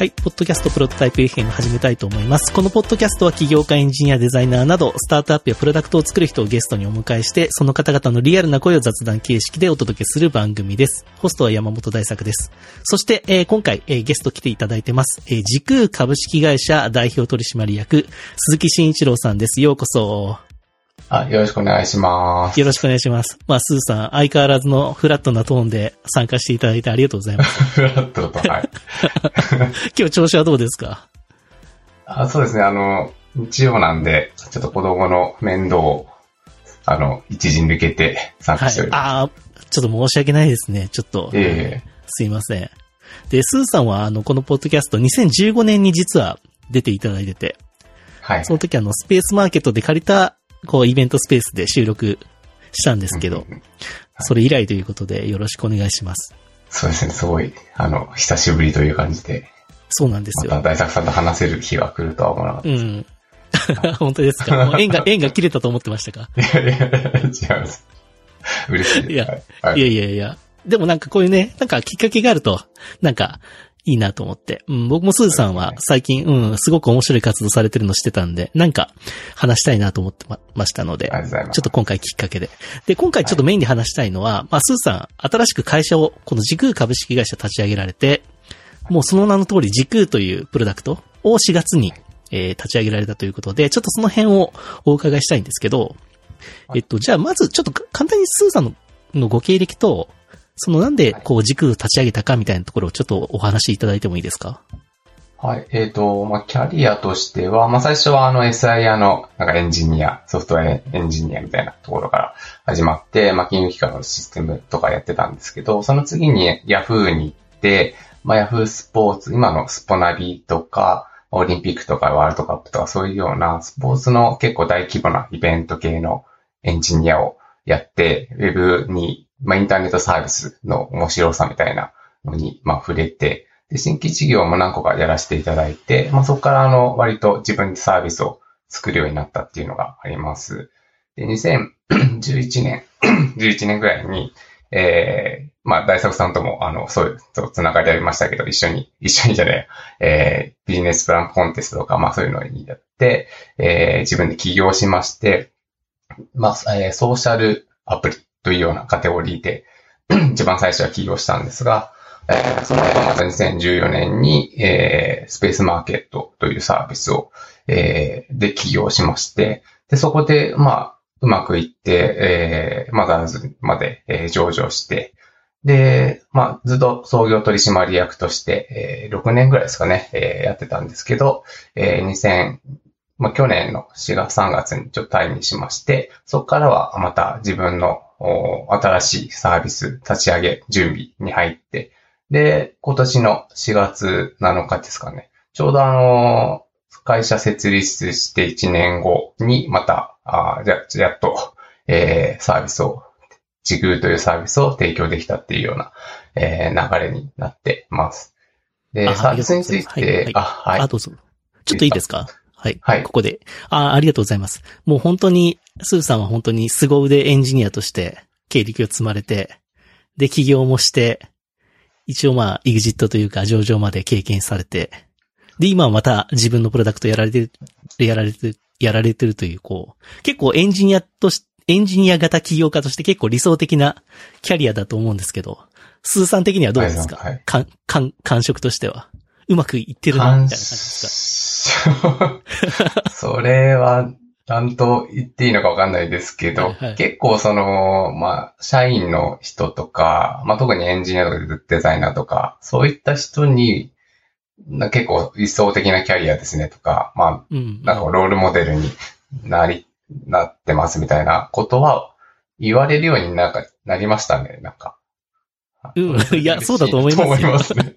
はい、ポッドキャストプロトタイプ FM 始めたいと思います。このポッドキャストは起業家、エンジニア、デザイナーなど、スタートアップやプロダクトを作る人をゲストにお迎えして、その方々のリアルな声を雑談形式でお届けする番組です。ホストは山本大作です。そして、えー今回、えーゲスト来ていただいてます。えー時空株式会社代表取締役、鈴木慎一郎さんです。ようこそ。あ、よろしくお願いします。よろしくお願いします。まあ、スーさん、相変わらずのフラットなトーンで参加していただいてありがとうございます。フラットと、はい。今日調子はどうですか？あそうですね、あの、日曜なんで、ちょっと子供の面倒を、あの、一時抜けて参はい加しており。ます。ああ、ちょっと申し訳ないですね。ちょっと。えすいません。で、スーさんは、あの、このポッドキャスト2015年に実は出ていただいてて、えはいそ。の時あの、スペースマーケットで借りた、こう、イベントスペースで収録したんですけど、それ以来ということでよろしくお願いします。そうですね、すごい、あの、久しぶりという感じで、そうなんですよ。また大作さんと話せる日が来るとは思わなかったう。ん。本当ですか？もう縁が、縁が切れたと思ってましたか？いやいや、違います。嬉しいです。いやはいはいいやいやいや。でもなんかこういうね、なんかきっかけがあると、なんか、いいなと思って。うん、僕もスーさんは最近、うん、すごく面白い活動されてるのしてたんで、なんか話したいなと思ってまましたので。ちょっと今回きっかけで。で、今回ちょっとメインで話したいのは、まあ、スーさん、新しく会社を、この時空株式会社立ち上げられて、もうその名の通り時空というプロダクトを4月に、えー立ち上げられたということで、ちょっとその辺をお伺いしたいんですけど、えっと、じゃあまずちょっと簡単にスーさんののご経歴と、そのなんでこう時空立ち上げたかみたいなところをちょっとお話しいただいてもいいですか？はい。えっ、と、まあ、キャリアとしては、まあ、最初はあの SIR のなんかエンジニア、ソフトウェアエンジニアみたいなところから始まって、まあ、金融機関のシステムとかやってたんですけど、その次に Yahoo に行って、まあ、Yahoo スポーツ、今のスポナビとか、オリンピックとかワールドカップとかそういうようなスポーツの結構大規模なイベント系のエンジニアをやって、ウェブに、まあ、インターネットサービスの面白さみたいなのに、まあ、触れて、で、新規事業も何個かやらせていただいて、まあ、そこからあの、割と自分でサービスを作るようになったっていうのがあります。で、2011年、11年ぐらいに、えー、まあ、大作さんとも、あの、そういう、そう、つながりありましたけど、一緒に、一緒にじゃねえ、えー、ビジネスプランコンテストとか、まあ、そういうのにやって、えー、自分で起業しまして、まあ、えーソーシャルアプリというようなカテゴリーで、一番最初は起業したんですが、えーその後また2014年に、えースペースマーケットというサービスを、えーで起業しまして、で、そこで、まあ、うまくいって、えー、マザーズまで、えー上場して、で、まあ、ずっと創業取締役として、えー6年ぐらいですかね、えーやってたんですけど、えー2000、まあ、去年の4月3月にちょっと退任しまして、そこからはまた自分の新しいサービス立ち上げ準備に入って、で、今年の4月7日ですかね。ちょうどあの、会社設立して1年後にまた、あーじゃ、やっと、えーサービスを、時空というサービスを提供できたっていうような、えー流れになってます。で、あサービスについて、あ、はいあ、。どうぞ。ちょっといいですか？はい。はいここで。あ、ありがとうございます。もう本当に、スーさんは本当に凄腕エンジニアとして経歴を積まれて、で、起業もして、一応まあ、エグジットというか上場まで経験されて、で、今はまた自分のプロダクトやられてる、やられてる、やられてるという、こう、結構エンジニアとし、エンジニア型起業家として結構理想的なキャリアだと思うんですけど、スーさん的にはどうですか、はいはいかん、かん、感触としては。うまくいってるな、みたいな感じですか？それは、なんと言っていいのかわかんないですけど、はいはい結構その、まあ、社員の人とか、まあ特にエンジニアとかデザイナーとか、そういった人に、な結構理想的なキャリアですねとか、まうん。あ、なんかロールモデルになり、なってますみたいなことは言われるようになんかなりましたね、なんか。うんいやそうだと思いますよすね。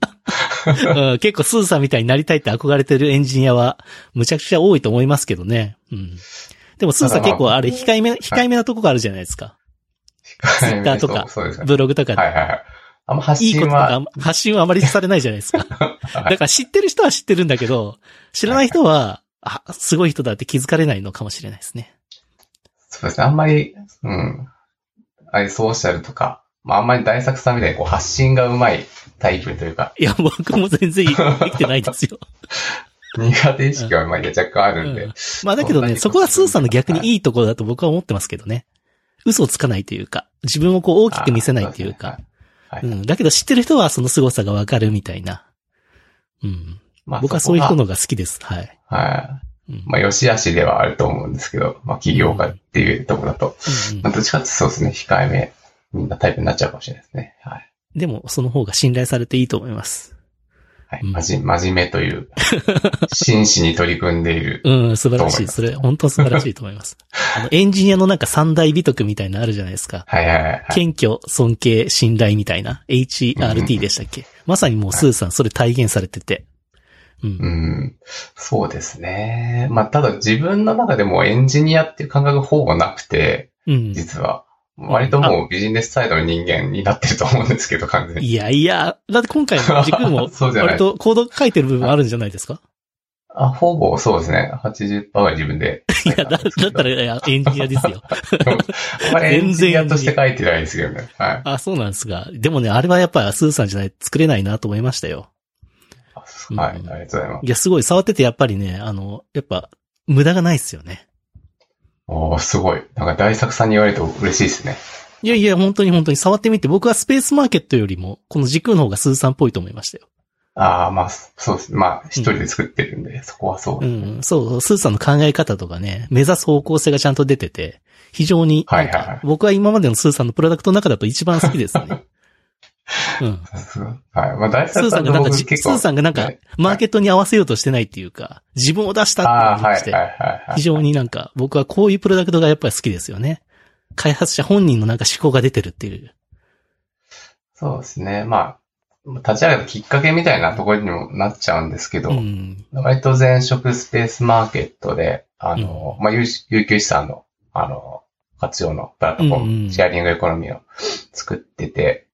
うん結構スーさんみたいになりたいって憧れてるエンジニアは、むちゃくちゃ多いと思いますけどね。うん。でもスーさん結構あれ、控えめ、控えめなとこがあるじゃないですか。Twitter とかそうそうですね。ブログとかで。はいはいはい。あんま発いいことと信は、か、発信はあまりされないじゃないですか。だから知ってる人は知ってるんだけど、知らない人は、あ、すごい人だって気づかれないのかもしれないですね。そうですね。あんまり、うん。ああいうソーシャルとか、まああんまり大作さんみたいにこう発信がうまいタイプというか、いや、僕も全然できてないですよ。苦手意識はまあ若干あるんで。うんまあだけどね、そこはスーさんの逆にいいところだと僕は思ってますけどね。嘘をつかないというか、自分をこう大きく見せないというか。うねはい。はいうん。だけど知ってる人はその凄さがわかるみたいな。うん。まあ僕はそういうのが好きです。はい。がはい。うん。まあ、良し悪しではあると思うんですけど、まあ、起業家っていうところだと、うんうんまあ、どっちかってそうですね、控えめ、なタイプになっちゃうかもしれないですね。はい。でも、その方が信頼されていいと思います。はい。うんまじ、真面目という、真摯に取り組んでいる。うん、素晴らしい。それ、本当素晴らしいと思います。あの、エンジニアのなんか三大美徳みたいなのあるじゃないですか。はいはいはいはい。謙虚、尊敬、信頼みたいな。HRT でしたっけ、まさにもうスーさんそれ体現されてて。うん。うん。そうですね。まあ、ただ自分の中でもエンジニアっていう感覚ほぼなくて、うん。実は。割ともうビジネスサイドの人間になってると思うんですけど、完全に。いやいや、だって今回の軸も 割とコード書いてる部分あるんじゃないですか？あ、ほぼそうですね。80%ぐらい自分で。いや、だだったらいやエンジニアですよ。あんまりエンジニアとして書いてないですけどね。はい。あ、そうなんですが。でもね、あれはやっぱスーさんじゃない作れないなと思いましたよ。うんはい、ありがとうございます。いや、すごい触っててやっぱりね、あの、やっぱ無駄がないですよね。おー、すごい。なんか大作さんに言われると嬉しいですね。いやいや、本当に本当に触ってみて、僕はスペースマーケットよりも、この軸の方がスーさんっぽいと思いましたよ。ああ、まあ、そうです。まあ、一人で作ってるんで、そこはそうう。ん、そう、スーさんの考え方とかね、目指す方向性がちゃんと出てて、非常に、はいはいはい僕は今までのスーさんのプロダクトの中だと一番好きですね。うん。はい。まあ、大スーさんがなんか、スーさんがなんかはい、マーケットに合わせようとしてないっていうか、自分を出したっていう感じで、はいはいはいはい。非常になんか、僕はこういうプロダクトがやっぱり好きですよね。開発者本人のなんか思考が出てるっていう。そうですね。まあ、立ち上げたきっかけみたいなところにもなっちゃうんですけど、うん。割と前職スペースマーケットで、あの、まあ、有有給資産の、あの、活用のプラットフォーム、うんうんシェアリングエコノミーを作ってて、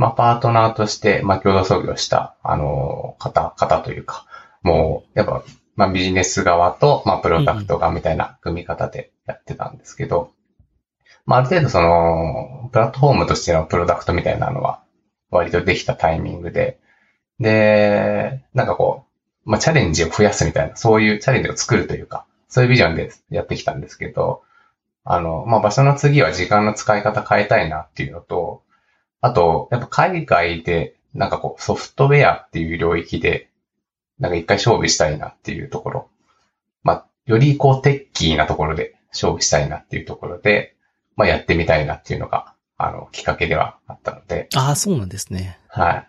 まあ、パートナーとして、まあ、共同創業した、あの、方、方というか、もう、やっぱ、まあ、ビジネス側と、まあ、プロダクト側みたいな組み方でやってたんですけど、まあ、ある程度その、プラットフォームとしてのプロダクトみたいなのは、割とできたタイミングで、で、なんかこう、まあ、チャレンジを増やすみたいな、そういうチャレンジを作るというか、そういうビジョンでやってきたんですけど、あの、まあ、場所の次は時間の使い方変えたいなっていうのと、あと、やっぱ海外で、なんかこう、ソフトウェアっていう領域で、なんか一回勝負したいなっていうところ。まあ、よりこう、テッキーなところで勝負したいなっていうところで、まあ、やってみたいなっていうのが、あの、きっかけではあったので、ああ、そうなんですね。はい。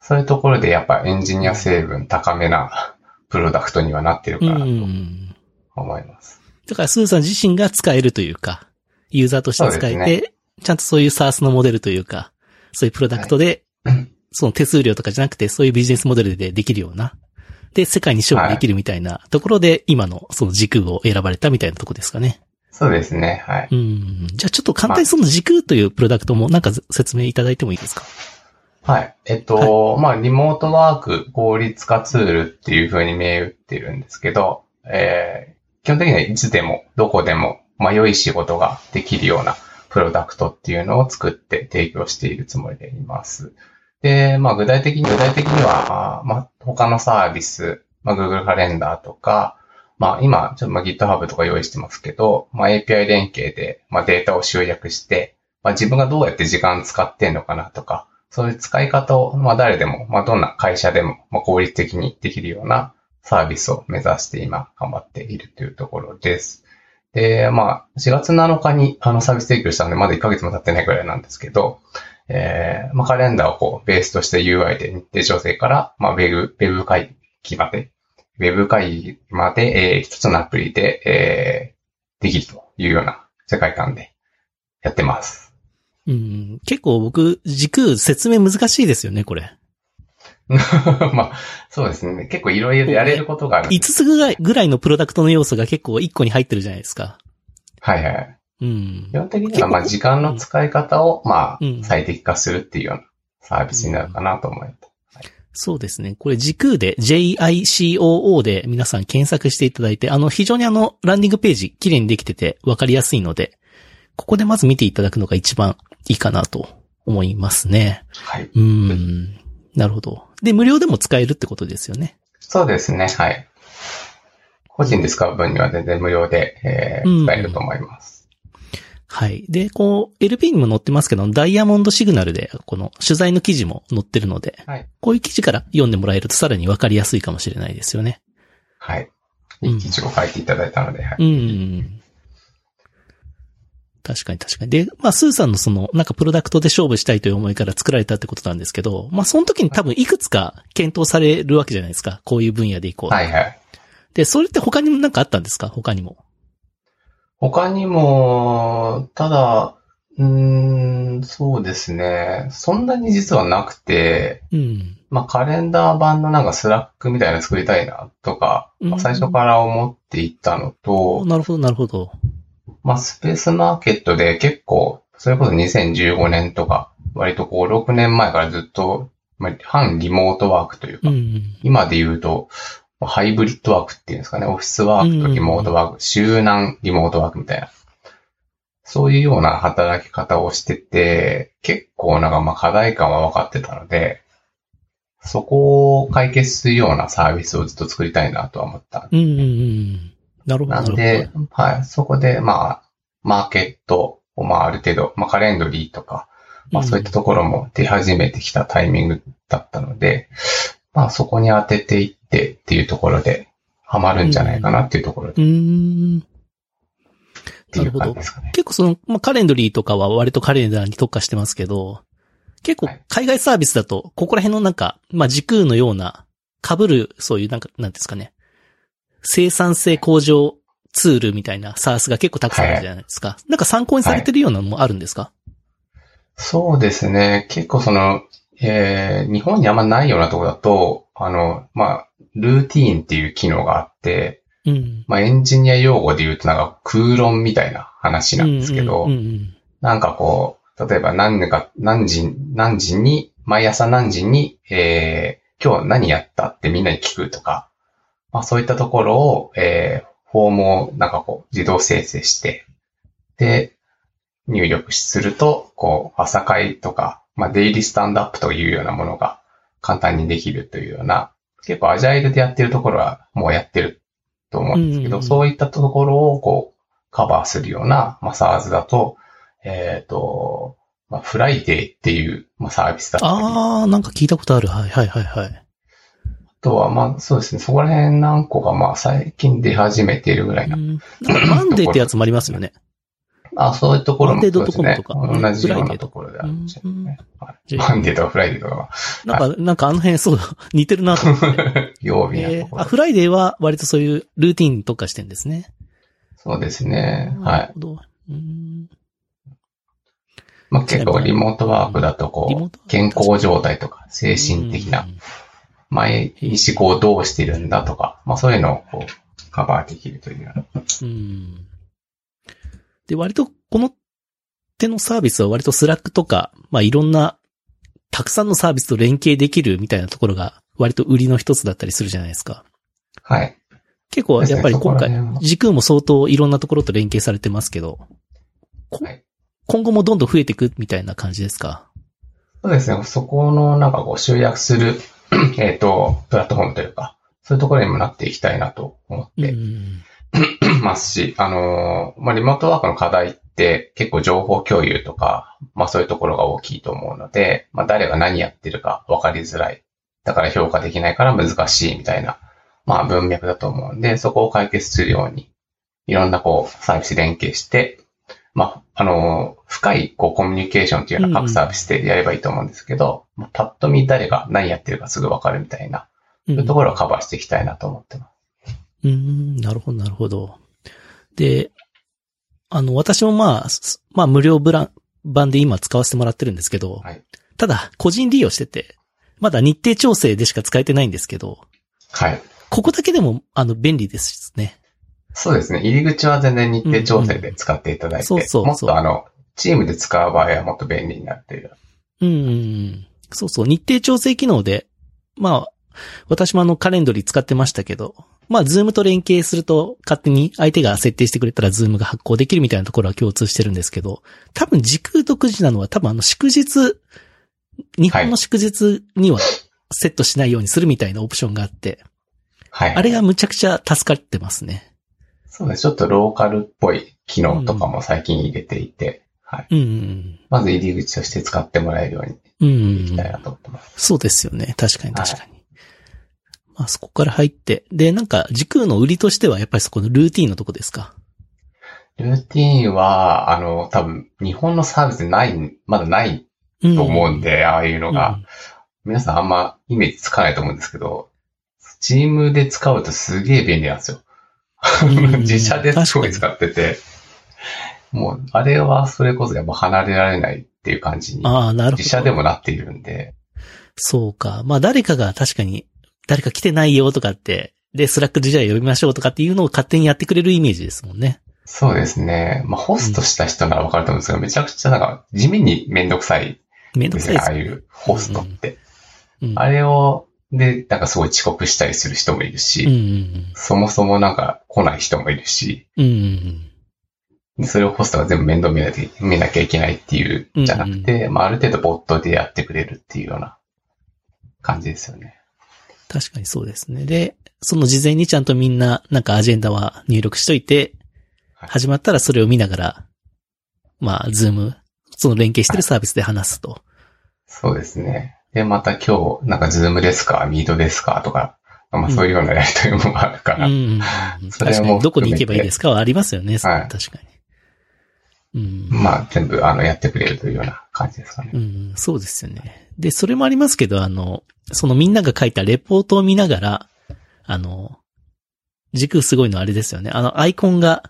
そういうところでやっぱエンジニア成分高めなプロダクトにはなってるうかなとん。思います。だから、スーさん自身が使えるというか、ユーザーとして使えて、ちゃんとそういう SARS のモデルというか、そういうプロダクトで、その手数料とかじゃなくて、そういうビジネスモデルでできるような、で、世界に勝負できるみたいなところで、今のその軸を選ばれたみたいなとこですかね。そうですね。はい。うん。じゃあちょっと簡単にその軸というプロダクトもなんか説明いただいてもいいですか？はい。えっと、まあ、リモートワーク効率化ツールっていう風に銘打ってるんですけど、えー基本的にはいつでも、どこでも、まあ、良い仕事ができるようなプロダクトっていうのを作って提供しているつもりでいます。で、まあ、具体的に、具体的には、まあ、他のサービス、まあ、Google カレンダーとか、まあ、今、ちょっとまあ GitHub とか用意してますけど、まあ、API 連携で、まあ、データを集約して、まあ、自分がどうやって時間使ってんのかなとか、そういう使い方を、まあ、誰でも、まあ、どんな会社でも、まあ、効率的にできるようなサービスを目指して今、頑張っているというところです。で、まあ、4月7日にあのサービス提供したので、まだ1ヶ月も経ってないくらいなんですけど、えー、まあ、カレンダーをこう、ベースとして UI で日程調整から、まあ、ウェブ、ウェブ会議まで、ウェブ会議まで、えー、一つのアプリで、えー、できるというような世界観でやってます。うん。結構僕、軸説明難しいですよね、これ。まあ、そうですね。結構いろいろやれることがあるんで5つぐらいぐらいのプロダクトの要素が結構1個に入ってるじゃないですか。はいはい。うん基。本的には、まあ、時間の使い方を、まあうん、最適化するっていうようなサービスになるかなと思います。そうですね。これ時空で JICOO で皆さん検索していただいて、あの、非常にあの、ランディングページ綺麗にできてて分かりやすいので、ここでまず見ていただくのが一番いいかなと思いますね。はい。うん。なるほど。で、無料でも使えるってことですよね。そうですね。はい。個人で使う分には全然無料で、えーうん使えると思います。はい。で、こう、LP にも載ってますけど、ダイヤモンドシグナルで、この取材の記事も載ってるので、はい。こういう記事から読んでもらえるとさらにわかりやすいかもしれないですよね。はい。うんいい記事を書いていただいたので、はい。うん。確かに確かに。で、まあ、スーさんのその、なんかプロダクトで勝負したいという思いから作られたってことなんですけど、まあ、その時に多分いくつか検討されるわけじゃないですか。こういう分野でいこう。はいはい。で、それって他にもなんかあったんですか？他にも。他にも、ただ、うーん、そうですね。そんなに実はなくて、うん。まあカレンダー版のなんか Slack みたいなの作りたいなとか、うんまあ最初から思っていたのと、なるほど、なるほど。まあスペースマーケットで結構、それこそ2015年とか、割とこう6年前からずっと、まあ、反リモートワークというか、うん。今で言うと、ハイブリッドワークっていうんですかね、オフィスワークとリモートワーク、集団リモートワークみたいな。そういうような働き方をしてて、結構なんかまあ課題感は分かってたので、そこを解決するようなサービスをずっと作りたいなとは思った。うんうんうん。なるほど、なんで、はい、そこでまあ、マーケットをまあある程度、まあカレンドリーとか、まあそういったところも出始めてきたタイミングだったので、まあそこに当てていってっていうところで、ハマるんじゃないかなっていうところで、うーん。っていう感じですかね。結構その、まあ、カレンドリーとかは割とカレンダーに特化してますけど、結構はい。海外サービスだと、ここら辺のなんか、まあ、時空のような、被る、そういうなんか、なんですかね、生産性向上ツールみたいなサースが結構たくさんあるじゃないですか。なんか参考にされてるようなのもあるんですか、そうですね。結構その、えー、日本にあんまないようなところだと、あの、まあ、ルーティーンっていう機能があって、うん。まあ、エンジニア用語で言うとなんか空論みたいな話なんですけど、うんうんうんなんかこう、例えば何年か、何時、何時に、毎朝何時に、えー、今日何やったってみんなに聞くとか、まあそういったところを、えー、フォームをなんかこう自動生成して、で、入力すると、こう、朝会とか、まあデイリースタンドアップというようなものが簡単にできるというような、結構アジャイルでやってるところはもうやってると思うんですけど、うんそういったところをこう、カバーするような、まあ SaaS だと、えっ、と、まあ、 Friday っていう、まあ、サービスだったり、あああ、なんか聞いたことある。はいはいはいはい。とは、まあ、そうですね、そこら辺何個か、まあ、最近出始めているぐらいな。 Monday ってやつもありますよね。あ、そういうところもそうですね。.com とか同じようなところである Monday とか Friday とかは、なんか、なんかあの辺そう、似てるなと思って。曜日なえーあ、ところ。 Friday は割とそういうルーティンに特化してんですね。そうですね。なはい。まあ、結構リモートワークだと、こう、健康状態とか、精神的な、毎日こう、どうしてるんだとか、まあ、そういうのをこう、カバーできるというような。うん。で、割とこの手のサービスは割と Slack とか、まあいろんな、たくさんのサービスと連携できるみたいなところが割と売りの一つだったりするじゃないですか。はい。結構やっぱり今回時空も相当いろんなところと連携されてますけど、こはい今後もどんどん増えていくみたいな感じですか？そうですね。そこのなんかこう集約する、えっと、プラットフォームというか、そういうところにもなっていきたいなと思っうてん。ますし、あのーまあ、リモートワークの課題って結構情報共有とか、まあそういうところが大きいと思うので、まあ誰が何やってるか分かりづらい。だから評価できないから難しいみたいな、まあ文脈だと思うんで、そこを解決するように、いろんなこうサービス連携して、まあ、あのー深いこうコミュニケーションっていうのは各サービスでやればいいと思うんですけど、まあパッと見誰が何やってるかすぐ分かるみたいな、うそういうところをカバーしていきたいなと思ってます。うん、なるほど、なるほど。で、あの、私もまあ、すまあ無料ブラン、版で今使わせてもらってるんですけど、はいただ、個人利用してて、まだ日程調整でしか使えてないんですけど、はい。ここだけでも、あの、便利ですね。そうですね。入り口は全然日程調整で使っていただいて、うんうんそうそうそうもっとあの、チームで使う場合はもっと便利になっている。うん。そうそう、日程調整機能で、まあ、私もあの Calendly 使ってましたけど、まあ、 Zoom と連携すると、勝手に相手が設定してくれたら Zoom が発行できるみたいなところは共通してるんですけど、多分時空独自なのは多分あの祝日、日本の祝日にはセットしないようにするみたいなオプションがあって、はい。あれがむちゃくちゃ助かってますね。そうです。ちょっとローカルっぽい機能とかも最近入れていて、はい。うんうんまず入り口として使ってもらえるようにうん。うんうんしたいなと思ってます。そうですよね。確かに確かに。まあそこから入って。で、なんか時空の売りとしてはやっぱりそこのルーティンのとこですか？ルーティーンは、あの、多分、日本のサービスない、まだないうんと思うんで、ああいうのが、うん皆さんあんまイメージつかないと思うんですけど、チームで使うとすげえ便利なんですよ。うん 自社ですごい使ってて、もう、あれはそれこそやっぱ離れられないっていう感じに、ああ、なるほど。自社でもなっているんで、そうか。まあ誰かが確かに、誰か来てないよとかって、で、 Slack でじゃあ呼びましょうとかっていうのを勝手にやってくれるイメージですもんね。そうですね。まあ、ホストした人ならわかると思うんですけど、めちゃくちゃなんか地味にめんどくさいめんどくさいああいうホストって。うんあれを、で、なんかすごい遅刻したりする人もいるし、うんうんそもそもなんか来ない人もいるし、うん。うんうんでそれをホストが全部面倒見なきゃ見なきゃいけないっていう、じゃなくて、まあある程度ボットでやってくれるっていうような感じですよね。確かにそうですね。で、その事前にちゃんとみんな、なんかアジェンダは入力しといて、はい始まったらそれを見ながら、まあ、 Zoom、その連携してるサービスで話すと。そうですね。で、また今日、なんか Zoom ですか Meet ですかとか、まあそういうようなやりとりもあるから、うんうんうん。それもどこに行けばいいですかはありますよね。はい確かに。うん。まあ全部あのやってくれるというような感じですかね。うん、そうですよね。で、それもありますけど、あの、そのみんなが書いたレポートを見ながら、あの、軸すごいのはあれですよね。あの、アイコンが、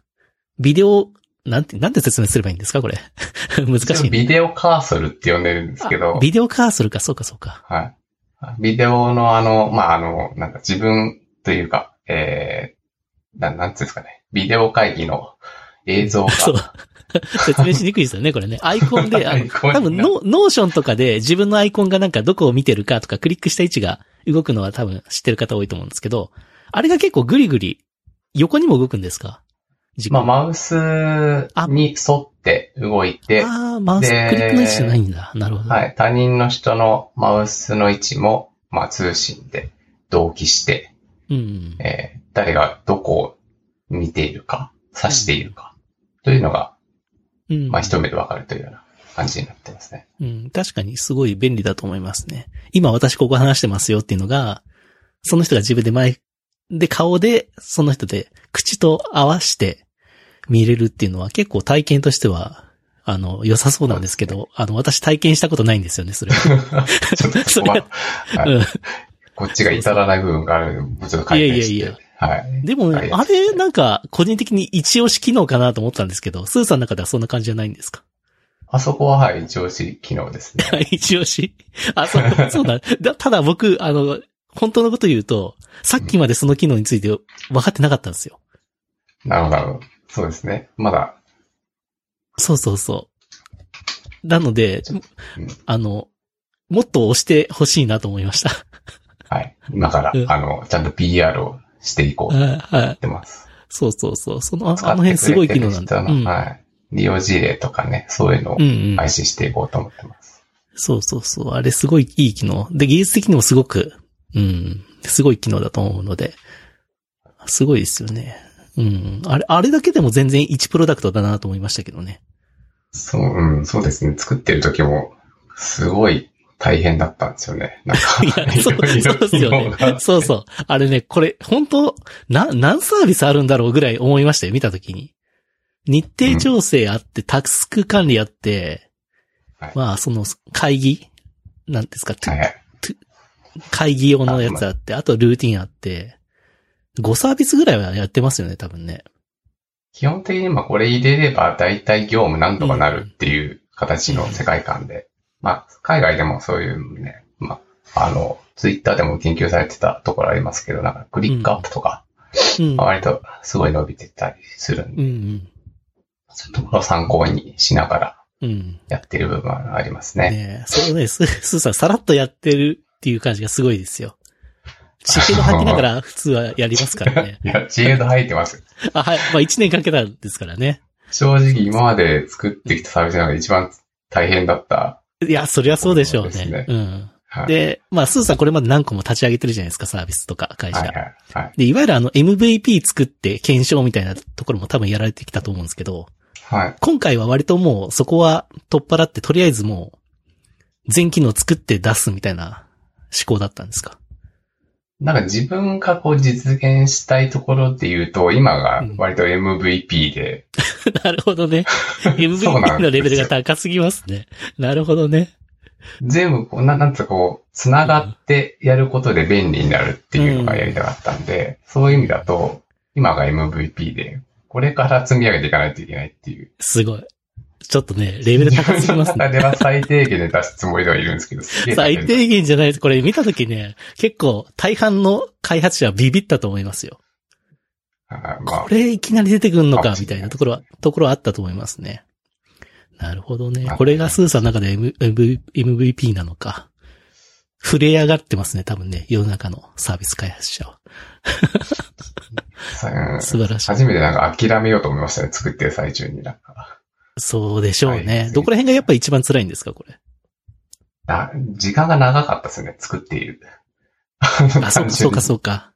ビデオ、なんて、なんて説明すればいいんですかこれ。難しいね。ビデオカーソルって呼んでるんですけどあ、ビデオカーソルか、そうか、そうか。はい。ビデオのあの、まあ、あの、なんか自分というか、えー、ななんつうんですかね。ビデオ会議の映像が。説明しにくいですよね、これね。アイコンで、あアの多分ノ、 Notion とかで自分のアイコンがなんかどこを見てるかとかクリックした位置が動くのは多分知ってる方多いと思うんですけど、あれが結構グリグリ、横にも動くんですか？軸まあ、マウスに沿って動いて、ああ、マウス、でクリックの位置じゃないんだ。なるほど。はい。他人の人のマウスの位置も、まあ、通信で同期して、うん。えー誰がどこを見ているか、指しているか、というのが、うん。まあ、一目でわかるというような感じになってますね。うん。確かにすごい便利だと思いますね。今私ここ話してますよっていうのが、その人が自分で前、で顔で、その人で口と合わして見れるっていうのは結構体験としては、あの、良さそうなんですけど、あの、私体験したことないんですよね、それ。ちょっとそこは、はいうんこっちが至らない部分があるので、ち。いやいやいはい。でもね、あれ、なんか、個人的に一押し機能かなと思ったんですけど、スーさんの中ではそんな感じじゃないんですか？あそこは、はい、一押し機能ですね。一押し？あ、そう、そうだ。だただ僕、あの、本当のこと言うと、さっきまでその機能について分かってなかったんですよ。なるほど、なるほど。そうですね。まだ、そうそうそう。なのでうんあの、もっと押してほしいなと思いました。はい。今からう、んあの、ちゃんと PR をしていこうと思はい。ってます。そうそうそう。その、あの辺すごい機能なんだ。うん。はい。利用事例とかね、そういうのをうんうん。配信していこうと思ってます。そうそうそう。あれすごいいい機能。で、技術的にもすごく、うん、すごい機能だと思うので、すごいですよね。うん。あれ、あれだけでも全然1プロダクトだなと思いましたけどね。そう、うん、そうですね。作ってる時も、すごい大変だったんですよね。なんか、そう、そうですよね。そうそう。あれね、これ、本当な、何サービスあるんだろうぐらい思いましたよ、見たときに。日程調整あって、タスク管理あって、はいまあ、その、会議なんですか、はい。会議用のやつあって、あとルーティンあって、5サービスぐらいはやってますよね、多分ね。基本的にまあこれ入れれば大体業務なんとかなるっていう形の世界観で、まあ海外でもそういうね、まああの、ツイッターでも研究されてたところありますけど、なんかクリックアップとか、うんまあ。割とすごい伸びてたりするんで、うんうん。そういうところを参考にしながらうん。やってる部分はありますね。ねえ、それをね、ススーさんさらっとやってるっていう感じがすごいですよ。知恵度吐きながら普通はやりますからね。いや、知恵度入ってます。あ、はい。まあ一年かけたんですからね。正直今まで作ってきたサービスの中で一番大変だった。いや、そりゃそうでしょうね。そうん。はい。で、まあ、スーさんこれまで何個も立ち上げてるじゃないですか、サービスとか会社。はいはいはい。で、いわゆるあの MVP 作って検証みたいなところも多分やられてきたと思うんですけど、はい。今回は割ともうそこは取っ払ってとりあえずもう全機能作って出すみたいな思考だったんですか？なんか自分がこう実現したいところっていうと、今が割と MVP で、なるほどね。MVP のレベルが高すぎますね。なるほどね。全部こう、ななんつうかこう、つながってやることで便利になるっていうのがやりたかったんで、そういう意味だと、今が MVP で、これから積み上げていかないといけないっていう。すごい。ちょっとね、レベル高すぎますね。自分の中では最低限で出すつもりではいるんですけど、最低限じゃないです。これ見たときね、結構大半の開発者はビビったと思いますよ。あまあこ、れいきなり出てくんのかみたいなところは、ところはあったと思いますね。なるほどねま。あこれがスーさんの中で M MV MVP なのか。触れ上がってますね、多分ね、世の中のサービス開発者は。うん 素晴らしい。初めてなんか諦めようと思いましたね、作ってる最中になんか。そうでしょうね。はいどこら辺がやっぱ一番辛いんですか、これ？あ時間が長かったですね、作っている。あ、そうか、そうか、そうか。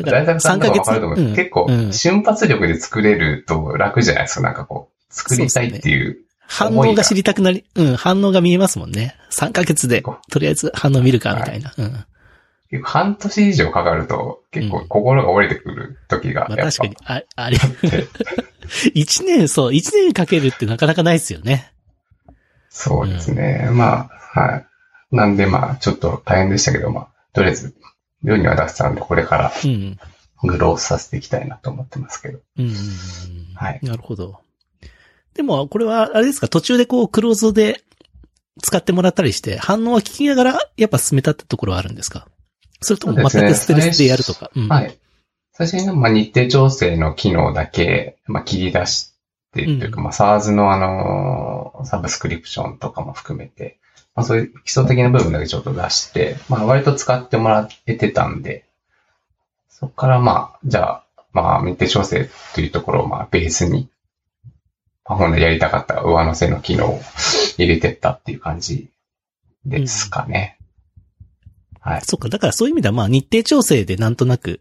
だ大体さんとかわかると思うん結構、うん瞬発力で作れると楽じゃないですか。なんかこう、作りたいっていう。反応が知りたくなり、うん、反応が見えますもんね。3ヶ月で、とりあえず反応見るか、みたいな。うん。結構半年以上かかると、結構心が折れてくる時がまあやっぱ確かに、あ、あり、一年、そう、一年かけるってなかなかないですよね。そうですね。まあ、はい。なんでまあ、ちょっと大変でしたけど、まあ、とりあえず、世には出したんで、これからうん。グロースさせていきたいなと思ってますけど。うんうんうん。はいなるほど。でも、これは、あれですか、途中でこう、クローズで使ってもらったりして、反応は聞きながら、やっぱ進めたってところはあるんですか？それとも全くステルスでやるとか。うんはい。最初に、まあ、日程調整の機能だけ、まあ、切り出して、というか、うんまあ、SARS のあの、サブスクリプションとかも含めて、まあ、そういう基礎的な部分だけちょっと出して、まあ、割と使ってもらえてたんで、そこからまあ、じゃあ、まあ、日程調整というところを、まあ、ベースに、まあ、本来やりたかった上乗せの機能を入れてったっていう感じですかね。はい。そっか、だからそういう意味では、まあ、日程調整でなんとなく、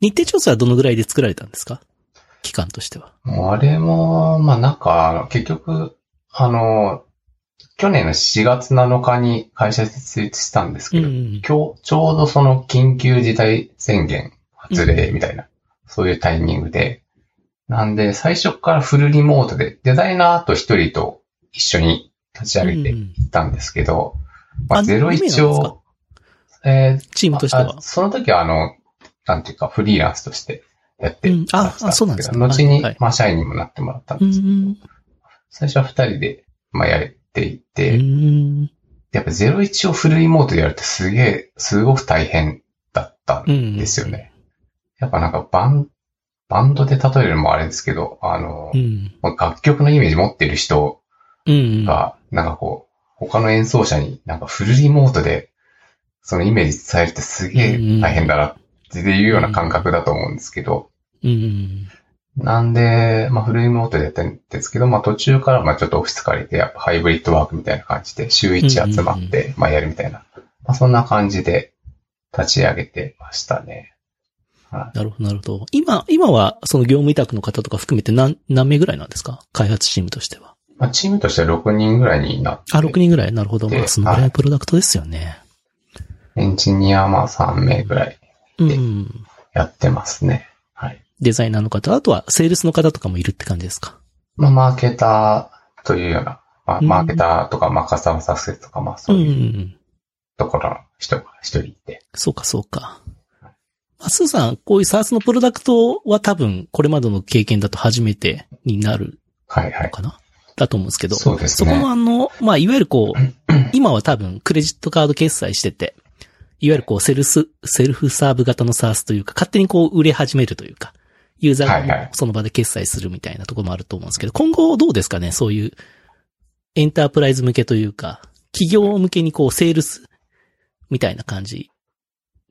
日程調整はどのぐらいで作られたんですか？期間としては。あれも、まあなんか、結局、あの、去年の4月7日に会社設立したんですけど、ん。今日、ちょうどその緊急事態宣言発令みたいな、そういうタイミングで、なんで最初からフルリモートで、デザイナーと一人と一緒に立ち上げていったんですけど、まああ01二名なんですをか、えーチームとしては？あ。その時はあの、なんていうか、フリーランスとしてやってうんああそうなんですか後に、はいまあ、社員にもなってもらったんうですけど、ん。最初は二人で、まあ、やっていて、うん。やっぱ01をフルリモートでやるってすげえ、すごく大変だったんですよね。やっぱなんかバン、バンドで例えるのもあれですけど、あのう、ん。楽曲のイメージ持ってる人うん。が、なんかこう、他の演奏者になんかフルリモートで、そのイメージ伝えるってすげえ大変だなっていうような感覚だと思うんですけど、うん。なんで、まあフルリモートでやってるんですけど、まあ途中からまあちょっとオフィス借りて、やっぱハイブリッドワークみたいな感じで、週1集まって、まあやるみたいな、まあそんな感じで立ち上げてましたね。はい。なるほど、なるほど。今、今は、その業務委託の方とか含めて何、何名ぐらいなんですか？開発チームとしては。まあチームとしては6人ぐらいになって、あ、6人ぐらいなるほど。まあ、でそのぐらいのプロダクトですよね。エンジニアまあ3名ぐらいうん。やってますね。はい。デザイナーの方、あとはセールスの方とかもいるって感じですか？まあマーケターというような、まあうんマーケターとか、まあカスタマーサクセスとか、まあそういううん。ところの人が一人いて。そうか、そうか。まあ、スーさん、こういう SARS のプロダクトは多分、これまでの経験だと初めてになるはいはい。のかな？だと思うんですけど。そうですねそこのあの、まあ、いわゆるこう、今は多分、クレジットカード決済してて、いわゆるこう、セルス、セルフサーブ型の SARS というか、勝手にこう、売れ始めるというか、ユーザーがその場で決済するみたいなところもあると思うんですけど、今後どうですかねそういう、エンタープライズ向けというか、企業向けにこう、セールスみたいな感じ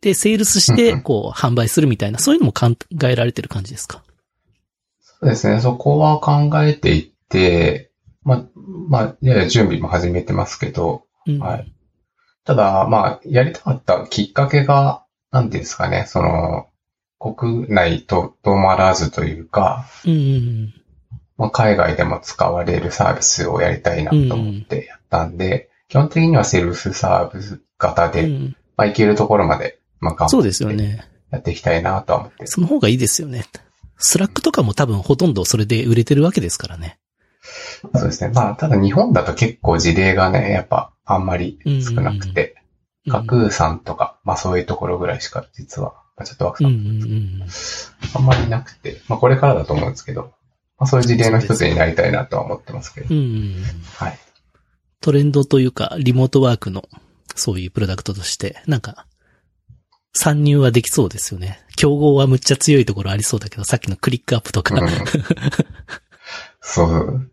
で、セールスして、こう、販売するみたいな、そういうのも考えられてる感じですか？そうですね。そこは考えていって、まあ、まあ、やや準備も始めてますけど、うん。はい。ただ、まあ、やりたかったきっかけが、なんていうんですかね、その、国内とどまらずというか、うんうんまあ、海外でも使われるサービスをやりたいなと思ってやったんで、基本的にはセルフサービス型うん。で、うん。まあ、いけるところまで、まあ、頑そうで張ってすよね。やっていきたいなとは思って。その方がいいですよね。 Slack とかも多分ほとんどそれで売れてるわけですからね。そうですね。まあ、ただ日本だと結構事例がね、やっぱあんまり少なくて、うん架空さんとか、まあそういうところぐらいしか実は、まあ、ちょっとわかうんんないうんうん。あんまりなくて、まあこれからだと思うんですけど、まあそういう事例の一つになりたいなとは思ってますけど。うんうん。はい。トレンドというか、リモートワークの、そういうプロダクトとして、なんか、参入はできそうですよね。競合はむっちゃ強いところありそうだけど、さっきのクリックアップとか。うん そう。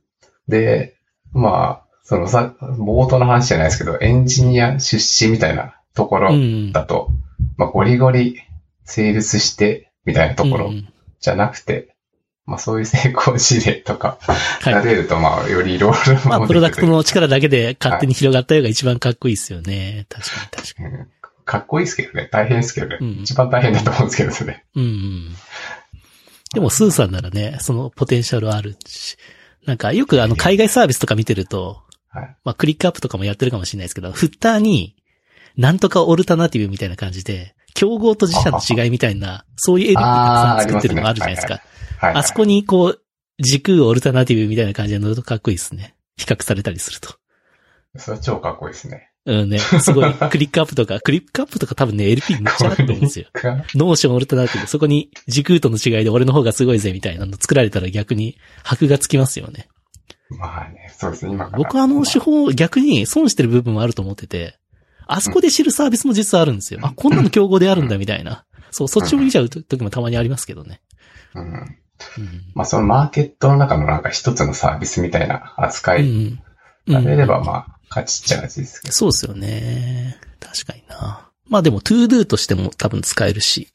で、まあ、そのさ、冒頭の話じゃないですけど、エンジニア出身みたいなとこうろん。だと、まあゴリゴリセールスしてみたいなところうんじゃなくて、まあそういう成功事例とかはいが出ると、まあよりいろいろまあ、プロダクトの力力だけで勝手に広がったようが一番かっこいいですよね。確かに確かに。かっこいいですけどね。大変ですけどね。うん一番大変だと思うんですけどね。うんうん。でも、スーさんならね、そのポテンシャルあるし、なんかよくあの海外サービスとか見てると、はい。まあ、クリックアップとかもやってるかもしれないですけど、フッターに、なんとかオルタナティブみたいな感じで、競合と自社の違いみたいな、そういうエリたくさん作ってるのがあるじゃないですか。はい。あそこにこう、軸オルタナティブみたいな感じで乗るとかっこいいですね。比較されたりすると。それは超かっこいいですね。うんね、すごい、クリックアップとか、クリックアップとか多分ね、LP めっちゃあると思うんですよ。Notion オルタナティブ、そこに時空との違いで俺の方がすごいぜみたいなの作られたら逆に箔がつきますよね。まあね、そうですね、今。僕はあの手法逆に損してる部分もあると思ってて、あそこで知るサービスも実はあるんですよ。あ、こんなの競合であるんだみたいな。そう、そっちを見ちゃう時もたまにありますけどね。うん。うん。まあそのマーケットの中のなんか一つのサービスみたいな扱ういん。うんされれば、まあ、勝ちっちゃ勝ちですけど。そうですよね。確かにな。まあでも、トゥードゥとしても多分使えるし、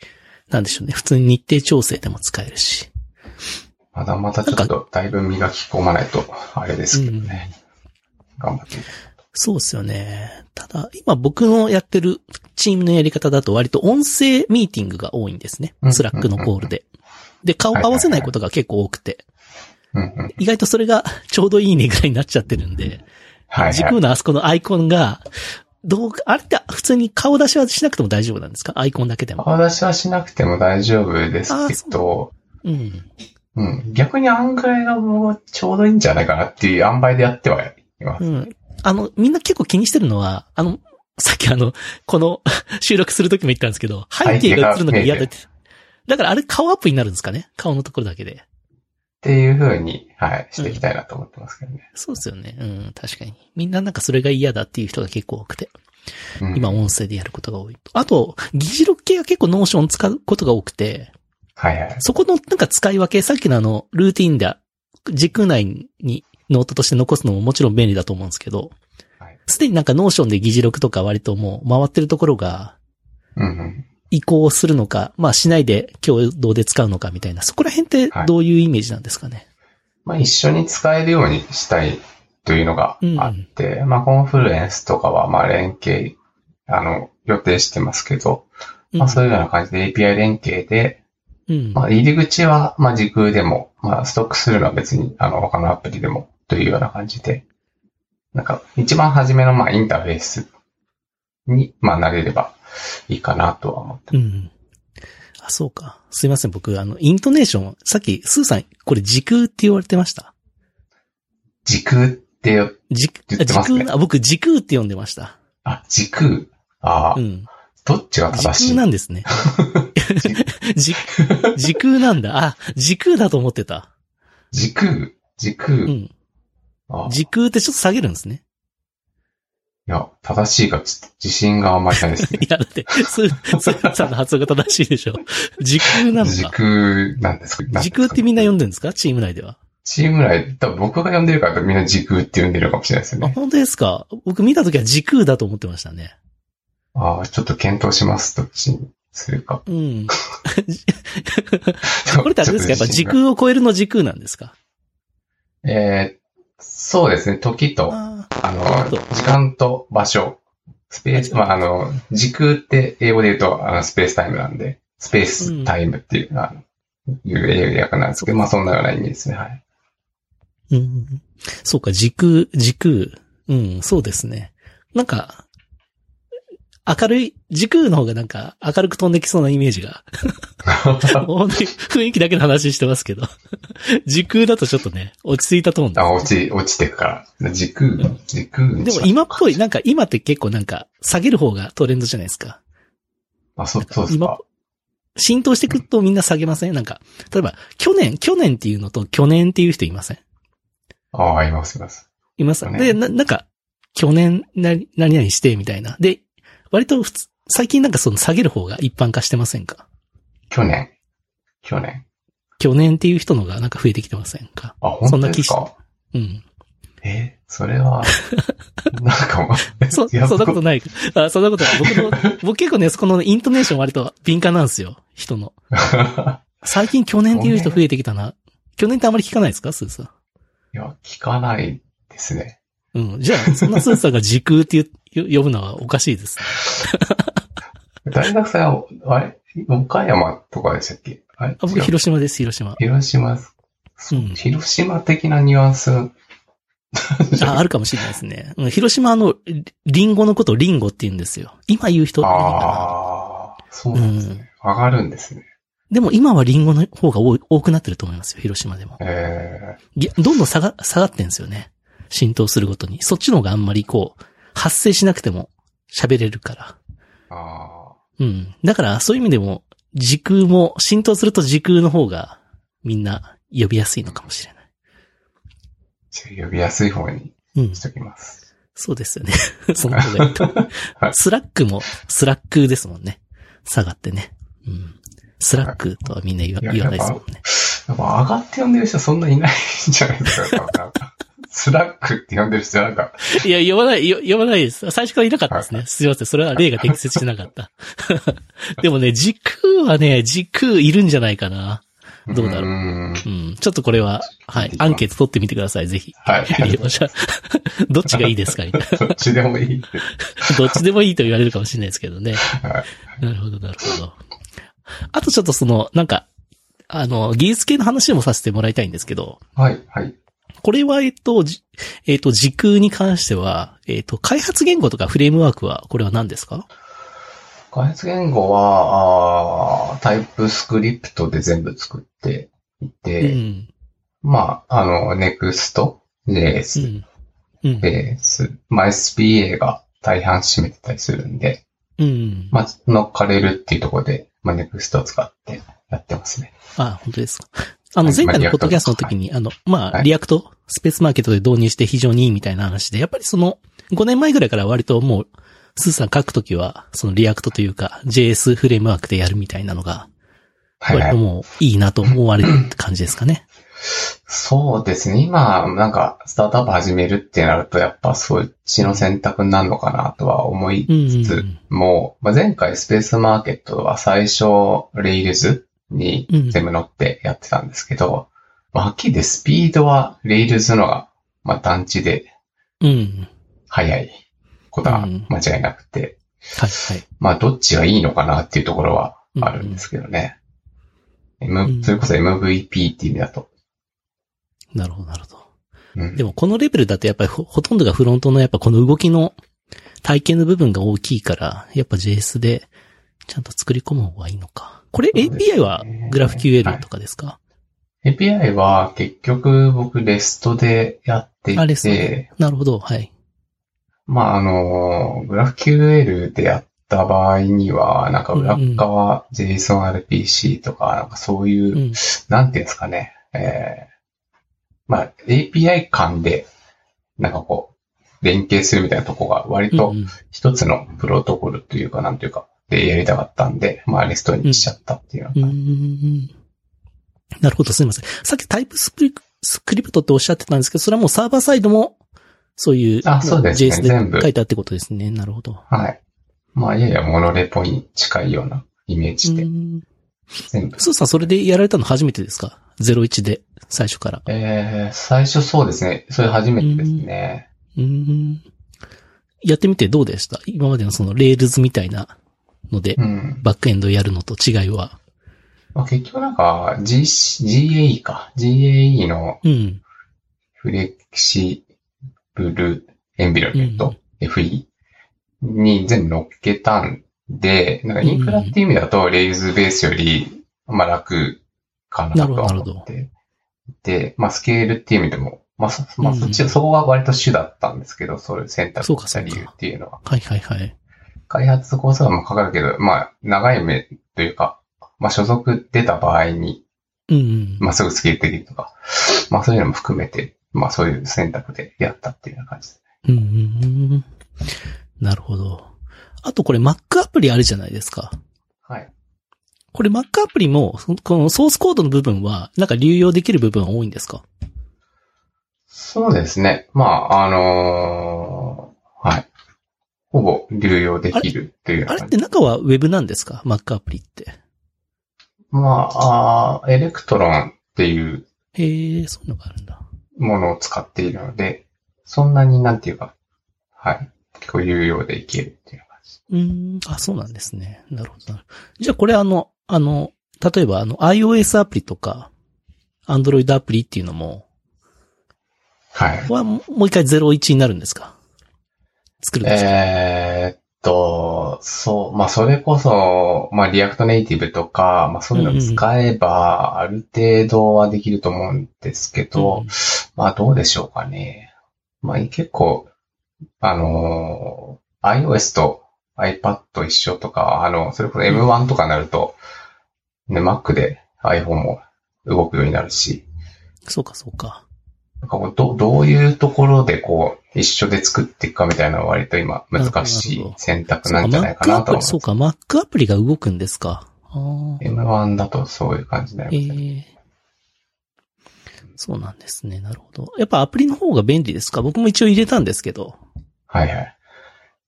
なんでしょうね。普通に日程調整でも使えるし。まだまだちょっとだいぶ磨き込まないと、あれですけどね。頑張って。そうですよね。ただ、今僕のやってるチームのやり方だと割と音声ミーティングが多いんですねう。ん Slack のコールで。で、顔合わせないことが結構多くて。意外とそれがちょうどいいねぐらいになっちゃってるんで、はい、時はい。空のあそこのアイコンが、どうか、あれって普通に顔出しはしなくても大丈夫なんですか？アイコンだけでも。顔出しはしなくても大丈夫ですけど、うん。うん。逆にあんぐらいがもうちょうどいいんじゃないかなっていう塩梅でやってはいます。うん。あの、みんな結構気にしてるのは、あの、さっきあの、この 収録するときも言ったんですけど、背景が映るのが嫌だって。だからあれ顔アップになるんですかね？顔のところだけで。っていう風に、はい、していきたいなと思ってますけどね。そうですよね。うん、確かに。みんななんかそれが嫌だっていう人が結構多くて。うん今音声でやることが多いと。あと、議事録系が結構 Notion 使うことが多くて、はいはい。そこのなんか使い分け、さっきのあの、ルーティンで、時空内にノートとして残すのももちろん便利だと思うんですけどはい、すでになんか Notion で議事録とか割ともう回ってるところがうんうん。移行するのか、まあしないで共同で使うのかみたいな、そこら辺ってどういうイメージなんですかね？まあ一緒に使えるようにしたいというのがあって、まあコンフルエンスとかはまあ連携、あの、予定してますけど、まあそういうような感じで API 連携で、うん。まあ入り口はまあ時空でも、まあストックするのは別にあの他のアプリでもというような感じで、なんか一番初めのまあインターフェースにまあ慣れればいいかなとは思ってうん。あ、そうか。すいません。僕、あの、イントネーション、さっき、スーさん、これ時空って言われてました？時空って言ってますね時空、あ、僕、時空って呼んでました。あ、時空。ああ、うん。どっちが正しい？時空なんですね。時 時空なんだ。あ、時空だと思ってた。時空時空、うん。あ時空ってちょっと下げるんですね。いや、正しいかちょっと自信があんまりないですね。いや、だって、スー、スーさんの発音が正しいでしょ。時空なの時か。空なんですか？時空ってみんな呼んでるんですか？チーム内では。チーム内、多分僕が呼んでるからみんな時空って呼んでるかもしれないですよあ、ね。本当ですか？僕見たときは時空だと思ってましたね。ああ、ちょっと検討します。どっちにするか。うん。これってあれですか？やっぱ時空を超えるの時空なんですか？えーそうですね。時と、ああの時間と場所。スペース、まあ、あの、時空って英語で言うと、あの、スペースタイムなんで、スペースタイムっていう、あのいう英訳なんですけど、まあ、そんなような意味ですね。はい。ーうん。そうか、時空、時空。うん、そうですね。なんか、明るい、時空の方がなんか明るく飛んできそうなイメージが。本当に雰囲気だけの話してますけど。時空だとちょっとね、落ち着いたトーンですあ、落ち、落ちてくから。時空、時空にでも今っぽい、なんか今って結構なんか下げる方がトレンドじゃないですか。あ、そう、そうです今か。浸透してくるとみんな下げません？なんか、例えば、去年、去年っていうのと去年っていう人いません？ああ、います、います。います？で、な、なんか、去年な、何々してみたいな。で、割と普通、最近なんかその下げる方が一般化してませんか？去年。去年。去年っていう人のがなんか増えてきてませんか？あ、本当ですそんかうん。えそれは、なんかもう、そ、そんなことない。あ、そんなことない。僕の、僕結構ね、そこのイントネーション割と敏感なんですよ。人の。最近去年っていう人増えてきたな。去年ってあまり聞かないですか？スーさん。いや、聞かないですね。うん。じゃあ、そんなスーさんが時空っていう呼ぶのはおかしいです。大学生は、あれ？岡山とかでしたっけ？あれ？あ僕、広島です、広島。広島、うん。広島的なニュアンス？あ、あるかもしれないですね。うん広島あの、リリンゴのことをリンゴって言うんですよ。今言う人ああ、そうなんですね。上がるんですね。な。でも今はリンゴの方が多くなってると思いますよ、広島でも。えいやどんどん下が、下がってんですよね。浸透するごとに。そっちの方があんまりこう、発生しなくても喋れるから。ー、あうん。だから、そういう意味でも、時空も、浸透すると時空の方が、みんな呼びやすいのかもしれない。ー、呼びやすい方にうんし。ときます。そうですよね。その方がいいと Slack も、Slack ですもんね。下がってね。うん。 Slack とはみんな言わないですもんね。やっぱ上がって呼んでる人そんないないんじゃないですか。 Slack って呼んでる人なんか、いや、呼ばない、よ呼ばないです。最初からいなかったですね。すいません。それは例が適切しなかった。でもね、時空はね、時空いるんじゃないかな。どうだろううーんうん。ちょっとこれは、はい。アンケート取ってみてください、ぜひ。はい。どっちがいいですか？みたいな。どっちでもいい。どっちでもいいと言われるかもしれないですけどね。はい。なるほど、なるほど。あとちょっとその、なんか、あの、技術系の話もさせてもらいたいんですけど、はい、はい。これは、えっと、じえっと、時空に関しては、えっと、開発言語とかフレームワークは、これは何ですか？開発言語は、あータイプスクリプトで全部作っていうて、ん。まあ、あの、Next、うん。うん。ベース、まあ、SPA が大半占めてたりするんで、うん。まあ、乗っかれるっていうところで、まあ、Next を使ってやってますね。あ、本当ですか。あの、はい前回のまあポッドキャストの時に、あの、まあ、はい React、スペースマーケットで導入して非常にいいみたいな話で、やっぱりその、5年前ぐらいから割ともう、スーさん書くときは、その React というか、JS フレームワークでやるみたいなのが。割ともういいなと思われるって感じですかね。そうですね。今、なんか、スタートアップ始めるってなると、やっぱそっちの選択になるのかなとは思いつつ、うんもう、まあ、前回スペースマーケットは最初、レイルズに全部乗ってやってたんですけど、まあはっきり言ってスピードはレイルズのが、まあ、団地でうん。速いことはうん間違いなくて、はい、はい。まあ、どっちがいいのかなっていうところはあるんですけどね。M うんそれこそ MVP っていう意味だと。なるほど、なるほど。うんでもこのレベルだとやっぱりほほとんどがフロントのやっぱこの動きの体験の部分が大きいから、やっぱ JS でちゃんと作り込む方がいいのか。これ API は GraphQL とかですか、API は結局僕 REST でやっていて。ね、なるほど、はい。まああの、GraphQL でやった場合には、なんか裏側 JSONRPC とか、なんかそういう、うん。なんていうんですかね、えーまあ API 間で、なんかこう、連携するみたいなとこが割と一つのプロトコルというか、なんていうか、でやりたかったんで、まあ REST にしちゃったっていううーんなるほど、すみません。さっきタイプスクリスクリプトっておっしゃってたんですけど、それはもうサーバーサイドも、そういう、あそうですね JS 全部で書いたってことですね。なるほど。はい。まあ、ややモノレポに近いようなイメージで、うん全部。スーさんそれでやられたの初めてですか ?01 で、最初から。えー、最初そうですね。それ初めてですね。うん。やってみてどうでした？今までのその Rails みたいなのでう、ん。バックエンドやるのと違いは？まあ、結局なんか、G、GAE か。GAE のうん。フレキシブルエンビロメント、FE に全部乗っけたんで、なんかインフラっていう意味だと、レイルズベースより、まあ楽かなと思って。で、まあスケールっていう意味でも、まあそ、まあうんそっち、そこが割と主だったんですけど、そういう選択した理由っていうのは。はいはいはい。開発コースはまあかかるけど、まあ長い目というか、まあ所属出た場合に、うんうん。まあすぐスケールできるとか、まあそういうのも含めて、まあそういう選択でやったっていうような感じです。うんうんうん。なるほど。あとこれ Mac アプリあるじゃないですか。はい。これ Mac アプリも、そこのソースコードの部分は、なんか流用できる部分は多いんですか？そうですね。まあ、あのーはい。ほぼ流用できるというようあれっ。て中は Web なんですか ?Mac アプリって。まああー、 Electron っていうへえ、そういうのがあるんだ。ものを使っているので、そんなになんていうか、はい。結構余裕でいけるっていう感じ。うーん、あ、そうなんですね。なるほどなるほど。じゃあこれあの、あの、例えばあの iOS アプリとか、Android アプリっていうのも、はい。はもう一回01になるんですか？作るんですか、えーっと、そう、まあそれこそ、まあ React Native とか、まあそういうのを使えば、ある程度はできると思うんですけど、うんまあどうでしょうかね。まあ結構、あのー iOS と iPad 一緒とか、あの、それこそ M1 とかになると、ね、Mac で iPhone も動くようになるし、そうかそうか。なんかどどういうところでこう、一緒で作っていくかみたいなのは割と今難しい選択なんじゃないかなと思います。そうか、Mac アプリが動くんですか。あー M1 だとそういう感じだよえね。えそうなんですね。なるほど。やっぱアプリの方が便利ですか？僕も一応入れたんですけど。はいはい。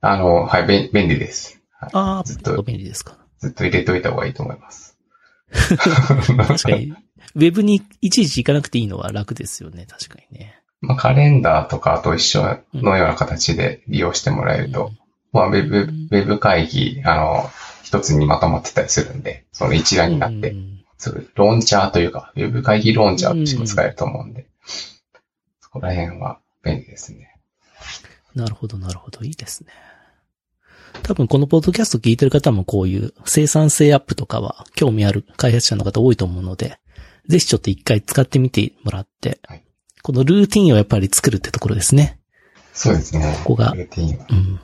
あの、はい、便便利です。はいああ、ずっと便利ですか。ずっと入れといた方がいいと思います。確かに、ウェブにいちいち行かなくていいのは楽ですよね。確かにね。まあ、カレンダーとかと一緒のような形で利用してもらえると、まあ、ウェブ、ウェブ会議、あの、一つにまとまってたりするんで、その一覧になってう、んそういうローンチャーというか、ウェブ会議ローンチャーとしても使えると思うんで、そこら辺は便利ですね。なるほど、なるほど。いいですね。多分このポッドキャスト聞いてる方もこういう生産性アップとかは興味ある開発者の方多いと思うので、ぜひちょっと一回使ってみてもらって、はいこのルーティンをやっぱり作るってところですね。そうですね。ここがルーティンはうん。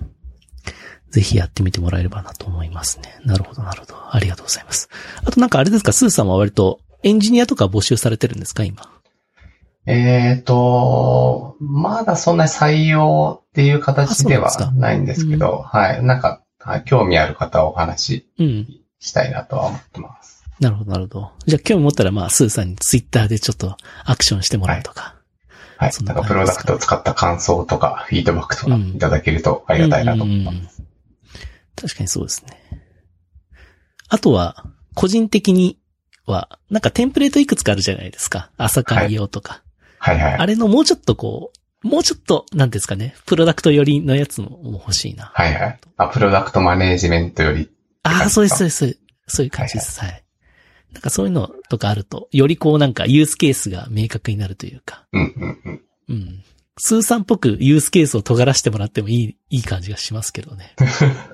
ぜひやってみてもらえればなと思いますね。なるほど、なるほど。ありがとうございます。あとなんかあれですか、スーさんは割とエンジニアとか募集されてるんですか、今。えっ、と、まだそんなに採用っていう形ではないんですけど、はい。なんか、はい興味ある方をお話しうん。したいなとは思ってます。なるほど、なるほど。じゃあ興味持ったらまあ、スーさんにツイッターでちょっとアクションしてもらうとか。はい。そんななんかかプロダクトを使った感想とか、フィードバックとかうんいただけるとありがたいなと思います。うんうんうん確かにそうですね。あとは、個人的には、なんかテンプレートいくつかあるじゃないですか。朝会用とか。はいはい。あれのもうちょっとこう、もうちょっと、なんですかね、プロダクト寄りのやつも欲しいな。はいはい。あ、プロダクトマネージメントより、ああ、そうです、そうです。そうですそういう感じです。はい。なんかそういうのとかあると、よりこうなんかユースケースが明確になるというか、うんうんうん。うん。スーさんっぽくユースケースを尖らせてもらってもいい、いい感じがしますけどね。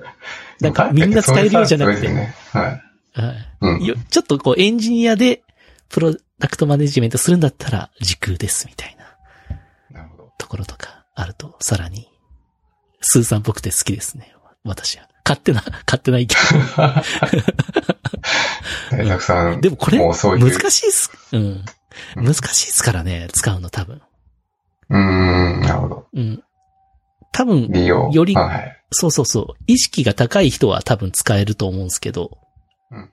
なんかみんな使えるようじゃなくてね。はい。はい。うん。よちょっとこうエンジニアでプロダクトマネジメントするんだったら時空ですみたいななるほど。ところとかあるとさらに、スーさんっぽくて好きですね。私は。勝手な、勝手な意見。大作さん、でもこれ。難しいっす。うん。難しいっすからね、使うの多分。うーん、なるほど。うん。多分、利用。よりはいはい。そうそうそう。意識が高い人は多分使えると思うんですけど、うんうん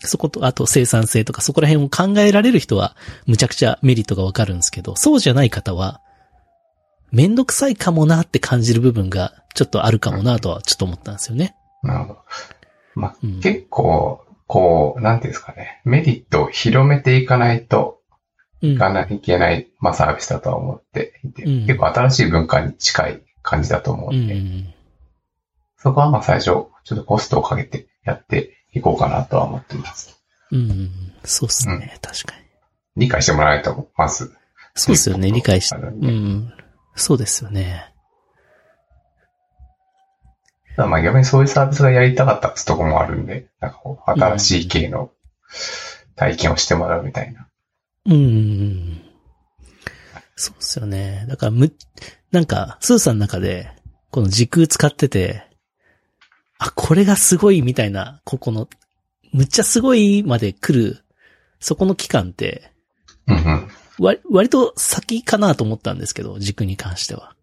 そこと、あと生産性とかそこら辺を考えられる人は、むちゃくちゃメリットがわかるんですけど、そうじゃない方は、めんどくさいかもなって感じる部分が、ちょっとあるかもなとはちょっと思ったんですよね。なるほど。まあ、うん結構、こう、なんていうんですかね。メリットを広めていかないとうん。いかないといけない、まあ、サービスだとは思っていて、うん結構新しい文化に近い感じだと思ううんで、ん。そこはまあ最初、ちょっとコストをかけてやっていこうかなとは思ってます。うん。そうっすね。確かに。理解してもらえないと、まず。そうですよね。理解し、うあるんでん。そうですよね。まあ逆にそういうサービスがやりたかったってとこもあるんで、なんかこう、新しい系の体験をしてもらうみたいな。うん。そうっすよね。だからむ、なんか、スーさんの中で、この時空使ってて、あ、これがすごいみたいな、ここの、むっちゃすごいまで来る、そこの期間って、うんうん。割割と先かなと思ったんですけど、軸に関しては。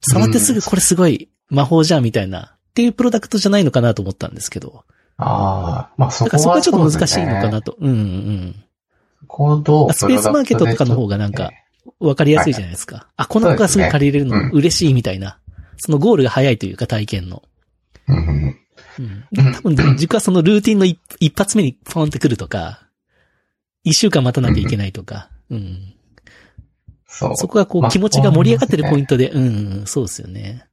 触ってすぐこれすごい魔法じゃんみたいな、っていうプロダクトじゃないのかなと思ったんですけど。ああ、まあそだこはからそこはちょっと難しいのかなと。うんうん行動スペースマーケットとかの方がなんかうん。わかりやすいじゃないですか。あ、この子がすぐ借りれるの嬉しいみたいな。そのゴールが早いというか体験の。うんうんうん。多分、軸はそのルーティンの一一発目にポンってくるとか、一週間待たなきゃいけないとか。うん。そう。そこがこまあう気持ちが盛り上がってるポイントで、うん、うん、そうですよね。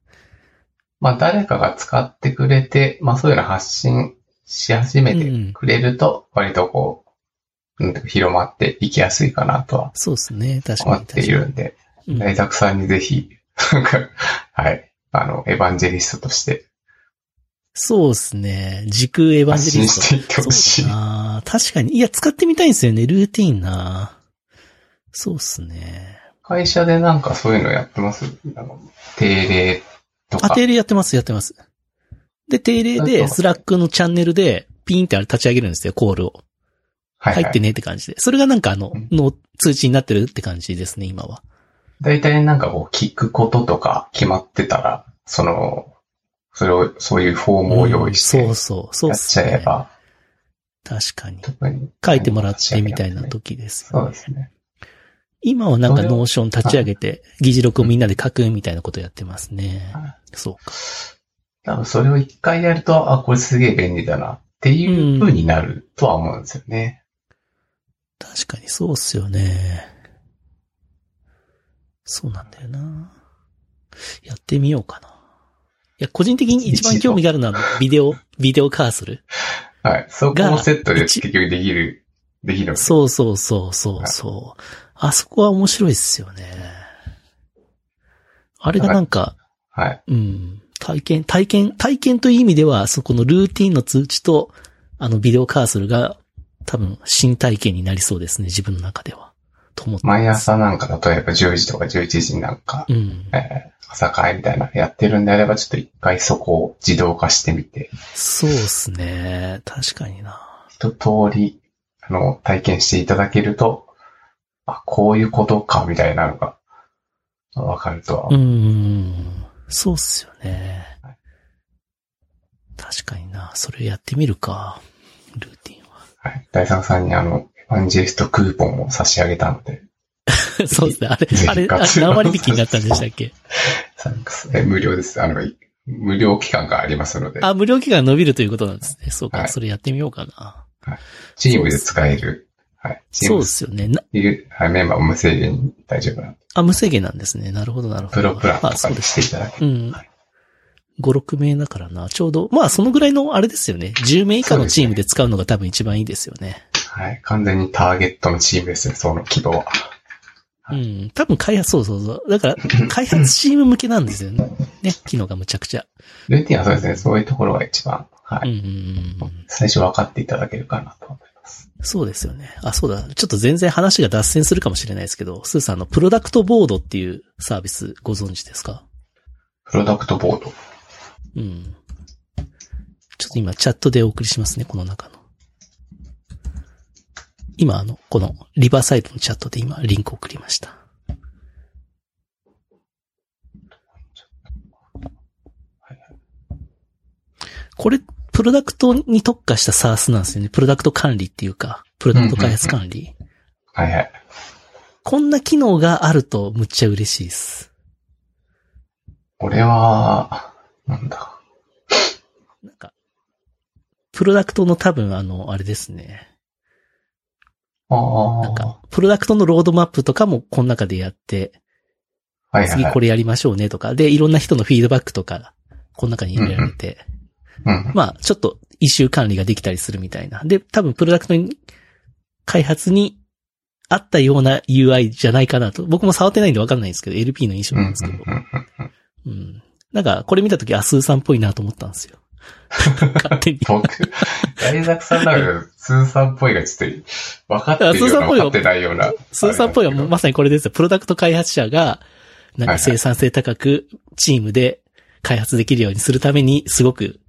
まあ誰かが使ってくれて、まあそういうの発信し始めてくれると、割とこう、うん、広まっていきやすいかなとはそうですね。確かに。思っているんで、うん大沢さんにぜひ、なんか、はい、あの、エヴァンジェリストとしてそうですね。時空エヴァン発ジェリスト。信していってほしい確かに。いや、使ってみたいんですよね。ルーティンなそうっすね。会社でなんかそういうのやってます？あの定例とか。あ、定例やってます、やってます。で、定例で、 Slack のチャンネルで、ピーンってあれ立ち上げるんですよ、コールを。はい、はい。入ってねって感じで。それがなんかあのうん、の通知になってるって感じですね、今は。大体なんかこう、聞くこととか決まってたら、その、それを、そういうフォームを用意して、うんそうそう、そうやっちゃ。えば、確かに。書いてもらってみたいな時ですよね。そうですね。今はなんか Notion 立ち上げて、議事録をみんなで書くみたいなことやってますねはい。そうか。多分それを一回やると、あ、これすげえ便利だなっていう風になるとは思うんですよね。確かにそうっすよね。そうなんだよな。やってみようかな。いや、個人的に一番興味があるのは、ビデオ、ビデオカーソル。はい。そこもセットでが結局できる、できる。そうそうそうそうそう。あそこは面白いっすよね。あれがなんか、はい。うん、体験、体験、体験という意味では、そこのルーティンの通知と、あのビデオカーソルが、多分、新体験になりそうですね、自分の中では。と思って。毎朝なんか、例えば10時とか11時になんか、うん。えー朝会みたいなのやってるんであれば、ちょっと一回そこを自動化してみて、そうっすね。確かにな。一通り、あの、体験していただけると、あ、こういうことか、みたいなのが、わかるとはう。ん。そうっすよねはい。確かにな。それやってみるか。ルーティンはい。大作さんにあの、エヴァンジェリストクーポンを差し上げたので、は。そうですね。あれあれ、あ活用何割引きになったんでしたっけ？え無料です。あの、無料期間がありますので、あ、無料期間伸びるということなんですね。そうか。はいそれやってみようかな。チームで使える、はい。そうムですよね。なはい、メンバー無制限に大丈夫なので、あ、無制限なんですね。なるほど、なるほど。プロプランとあ、かしていただける。うんはい。5、6名だからな。ちょうど、まあそのぐらいのあれですよね。10名以下のチームで使うのが多分一番いいですよね。はい。完全にターゲットのチームですね、その規模は。うん。多分開発、そうそうそう。だから、開発チーム向けなんですよね。ね、機能がむちゃくちゃ。ルーティンはそうですね、そういうところが一番、はい。うんうんうん。最初分かっていただけるかなと思います。そうですよね。あ、そうだ。ちょっと全然話が脱線するかもしれないですけど、スーさんのプロダクトボードっていうサービスご存知ですか？プロダクトボード？うん。ちょっと今チャットでお送りしますね、この中の。今あの、このリバーサイドのチャットで今リンク送りました。これ、プロダクトに特化した SARS なんですよね。プロダクト管理っていうか、プロダクト開発管理。はいはい。こんな機能があるとむっちゃ嬉しいです。これは、なんだ。なんか、プロダクトの多分あの、あれですね。ああ。なんか、プロダクトのロードマップとかもこの中でやって、はいはいはい次これやりましょうねとか、で、いろんな人のフィードバックとか、この中に入れられて、うん。まあ、ちょっと一周管理ができたりするみたいな。で、多分プロダクトに、開発にあったような UI じゃないかなと。僕も触ってないんでわかんないんですけど、LP の印象なんですけど。うんうん。なんか、これ見たとき、アスーさんっぽいなと思ったんですよ。勝手に。僕、大作さんだけど、スーさんっぽいがちょっと、分かってるような、分かってないような。スーさんっぽいはもうまさにこれですよ。プロダクト開発者が、なんか生産性高く、チームで開発できるようにするために、すごく、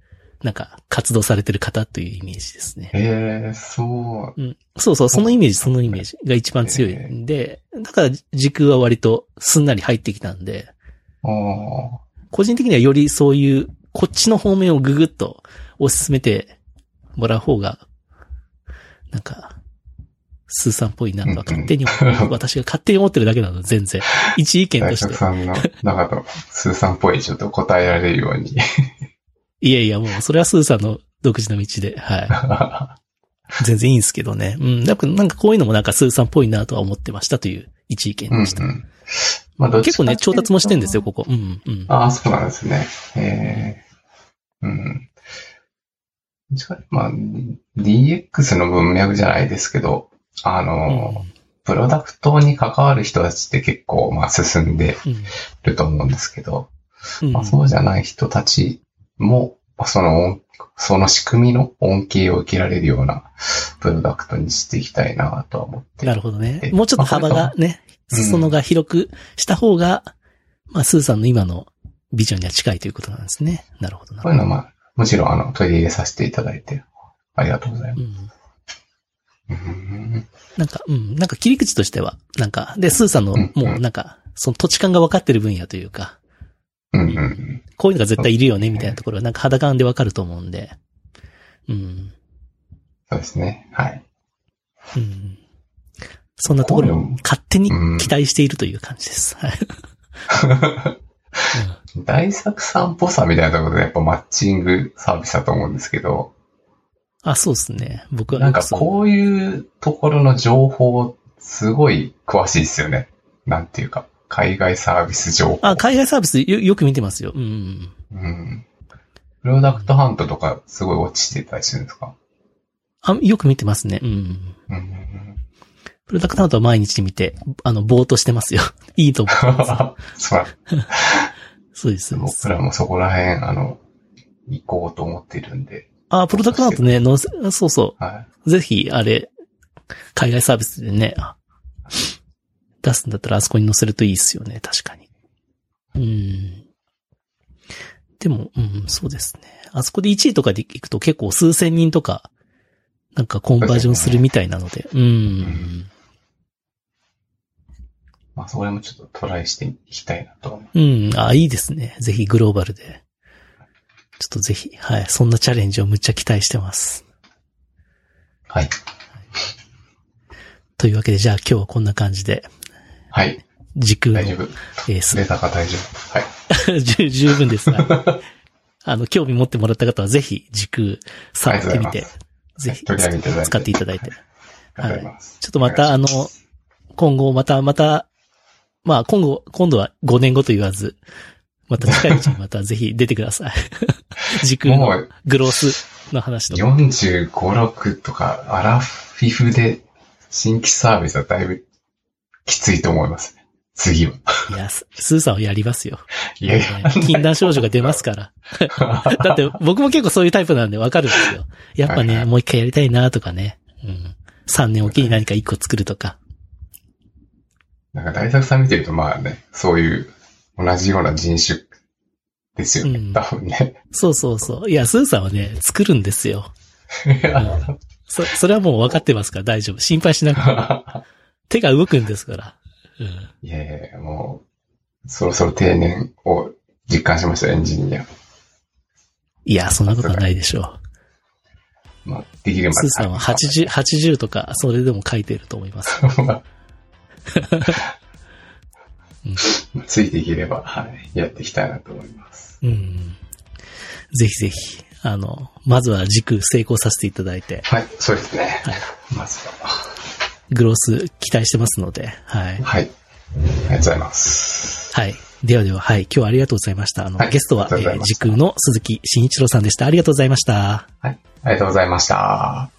なんか、活動されてる方というイメージですね。へえ、そう。うん。そうそう、そのイメージ、そのイメージが一番強いんで、だから時空は割とすんなり入ってきたんで、ああ。個人的にはよりそういう、こっちの方面をぐぐっと推し進めてもらう方が、なんか、スーさんっぽいなとは勝手に思う、私が勝手に思ってるだけなの、全然。一意見と大して。作さんの中のスーさんっぽいちょっと答えられるように。いやいや、もう、それはスーさんの独自の道で、はい。全然いいんですけどね。うん。やっぱなんかこういうのもなんかスーさんっぽいなとは思ってましたという一意見うんうでした。ん。まあ、どっち結構ね、調達もしてんですよ、こここ。うん、うん。ああ、そうなんですね。ええうん。まあ、DX の文脈じゃないですけど、あの、プロダクトに関わる人たちって結構、まあ、進んでうん。ると思うんですけど、うん。まあ、そうじゃない人たちも、まあその音、その仕組みの恩恵を受けられるようなプロダクトにしていきたいなとは思って。なるほどねえ。もうちょっと幅がね、うん裾野が広くした方が、まあ、スーさんの今のビジョンには近いということなんですね。なるほどなこういうのは、まあ、もちろん、あの、取り入れさせていただいて、ありがとうございまうん。す。うんなんか、うん、なんか切り口としては、なんか、で、スーさんのうん、もうなんか、その土地感が分かってる分野というか、うんうんこういうのが絶対いるよね、みたいなところは、なんか肌感で分かると思うんで、うん。そうですね。はい。うん。そんなところを勝手に期待しているという感じです。はい。大作さんっぽさみたいなところでやっぱマッチングサービスだと思うんですけど、あ、そうですね。僕はなんかこういうところの情報、すごい詳しいですよね。なんていうか、海外サービス情報。あ、海外サービスよよく見てますよ。うん。うん。プロダクトハントとかすごい落ちてたりするんですか？あ、よく見てますね。うん。うん。プロダクトハントは毎日見て、あの、ぼーっとしてますよ。いいと思ってます。そう そうです。僕らもそこら辺、あの、行こうと思ってるんで。あ、プロダクトハントね、のせそうそはう。ぜひ、あれ、海外サービスでね、あ出すんだったらあそこに載せるといいっすよね。確かに。うん。でも、うん、そうですね。あそこで1位とかで行くと結構数千人とか、なんかコンバージョンするみたいなので。うん。んまあ、それもちょっとトライしていきたいなと思う。うん。あ、いいですね。ぜひグローバルで。ちょっとぜひ、はい。そんなチャレンジをむっちゃ期待してます。はい。というわけで、じゃあ今日はこんな感じで、はい。時空の大丈夫。えーすデータが大丈夫。はい。十十分です。はい あの、興味持ってもらった方はぜひ時空触ってみてぜひ使っていただいて。ありがとうござい。ちょっとまた、あの、今後、また、また、まあ、今後、今度は5年後と言わず、また近いうちに またぜひ出てください。時空のグロースの話とか。45、6とか、アラフィフで新規サービスはだいぶきついと思いますね。次は。いや、ススーさんはやりますよ。いやいや。禁断症状が出ますから。だって僕も結構そういうタイプなんでわかるんですよ。やっぱね、はいはいもう一回やりたいなとかね。うん。3年おきに何か一個作るとか。なんか大作さん見てるとまあね、そういう同じような人種ですよね。うん多分ね。そうそうそう。いや、スーさんはね、作るんですよ。いやそ、それはもう分かってますから大丈夫。心配しなくていい。手が動くんですから。うん。いやいやもう、そろそろ定年を実感しました、エンジニア。いや、そんなことはないでしょまあ、できるう。まで。スーさんは80、80とか、それでも書いてると思います。ついていければ、はい、やっていきたいなと思います。うん。ぜひぜひ。あの、まずは軸成功させていただいて、はい、そうですね。まずは。グロース期待してますので、はい。はい。ありがとうございます。はい。ではでは、はい。今日はありがとうございました。あの、はいゲストは、えー時空の鈴木慎一郎さんでした。ありがとうございました。はい。ありがとうございました。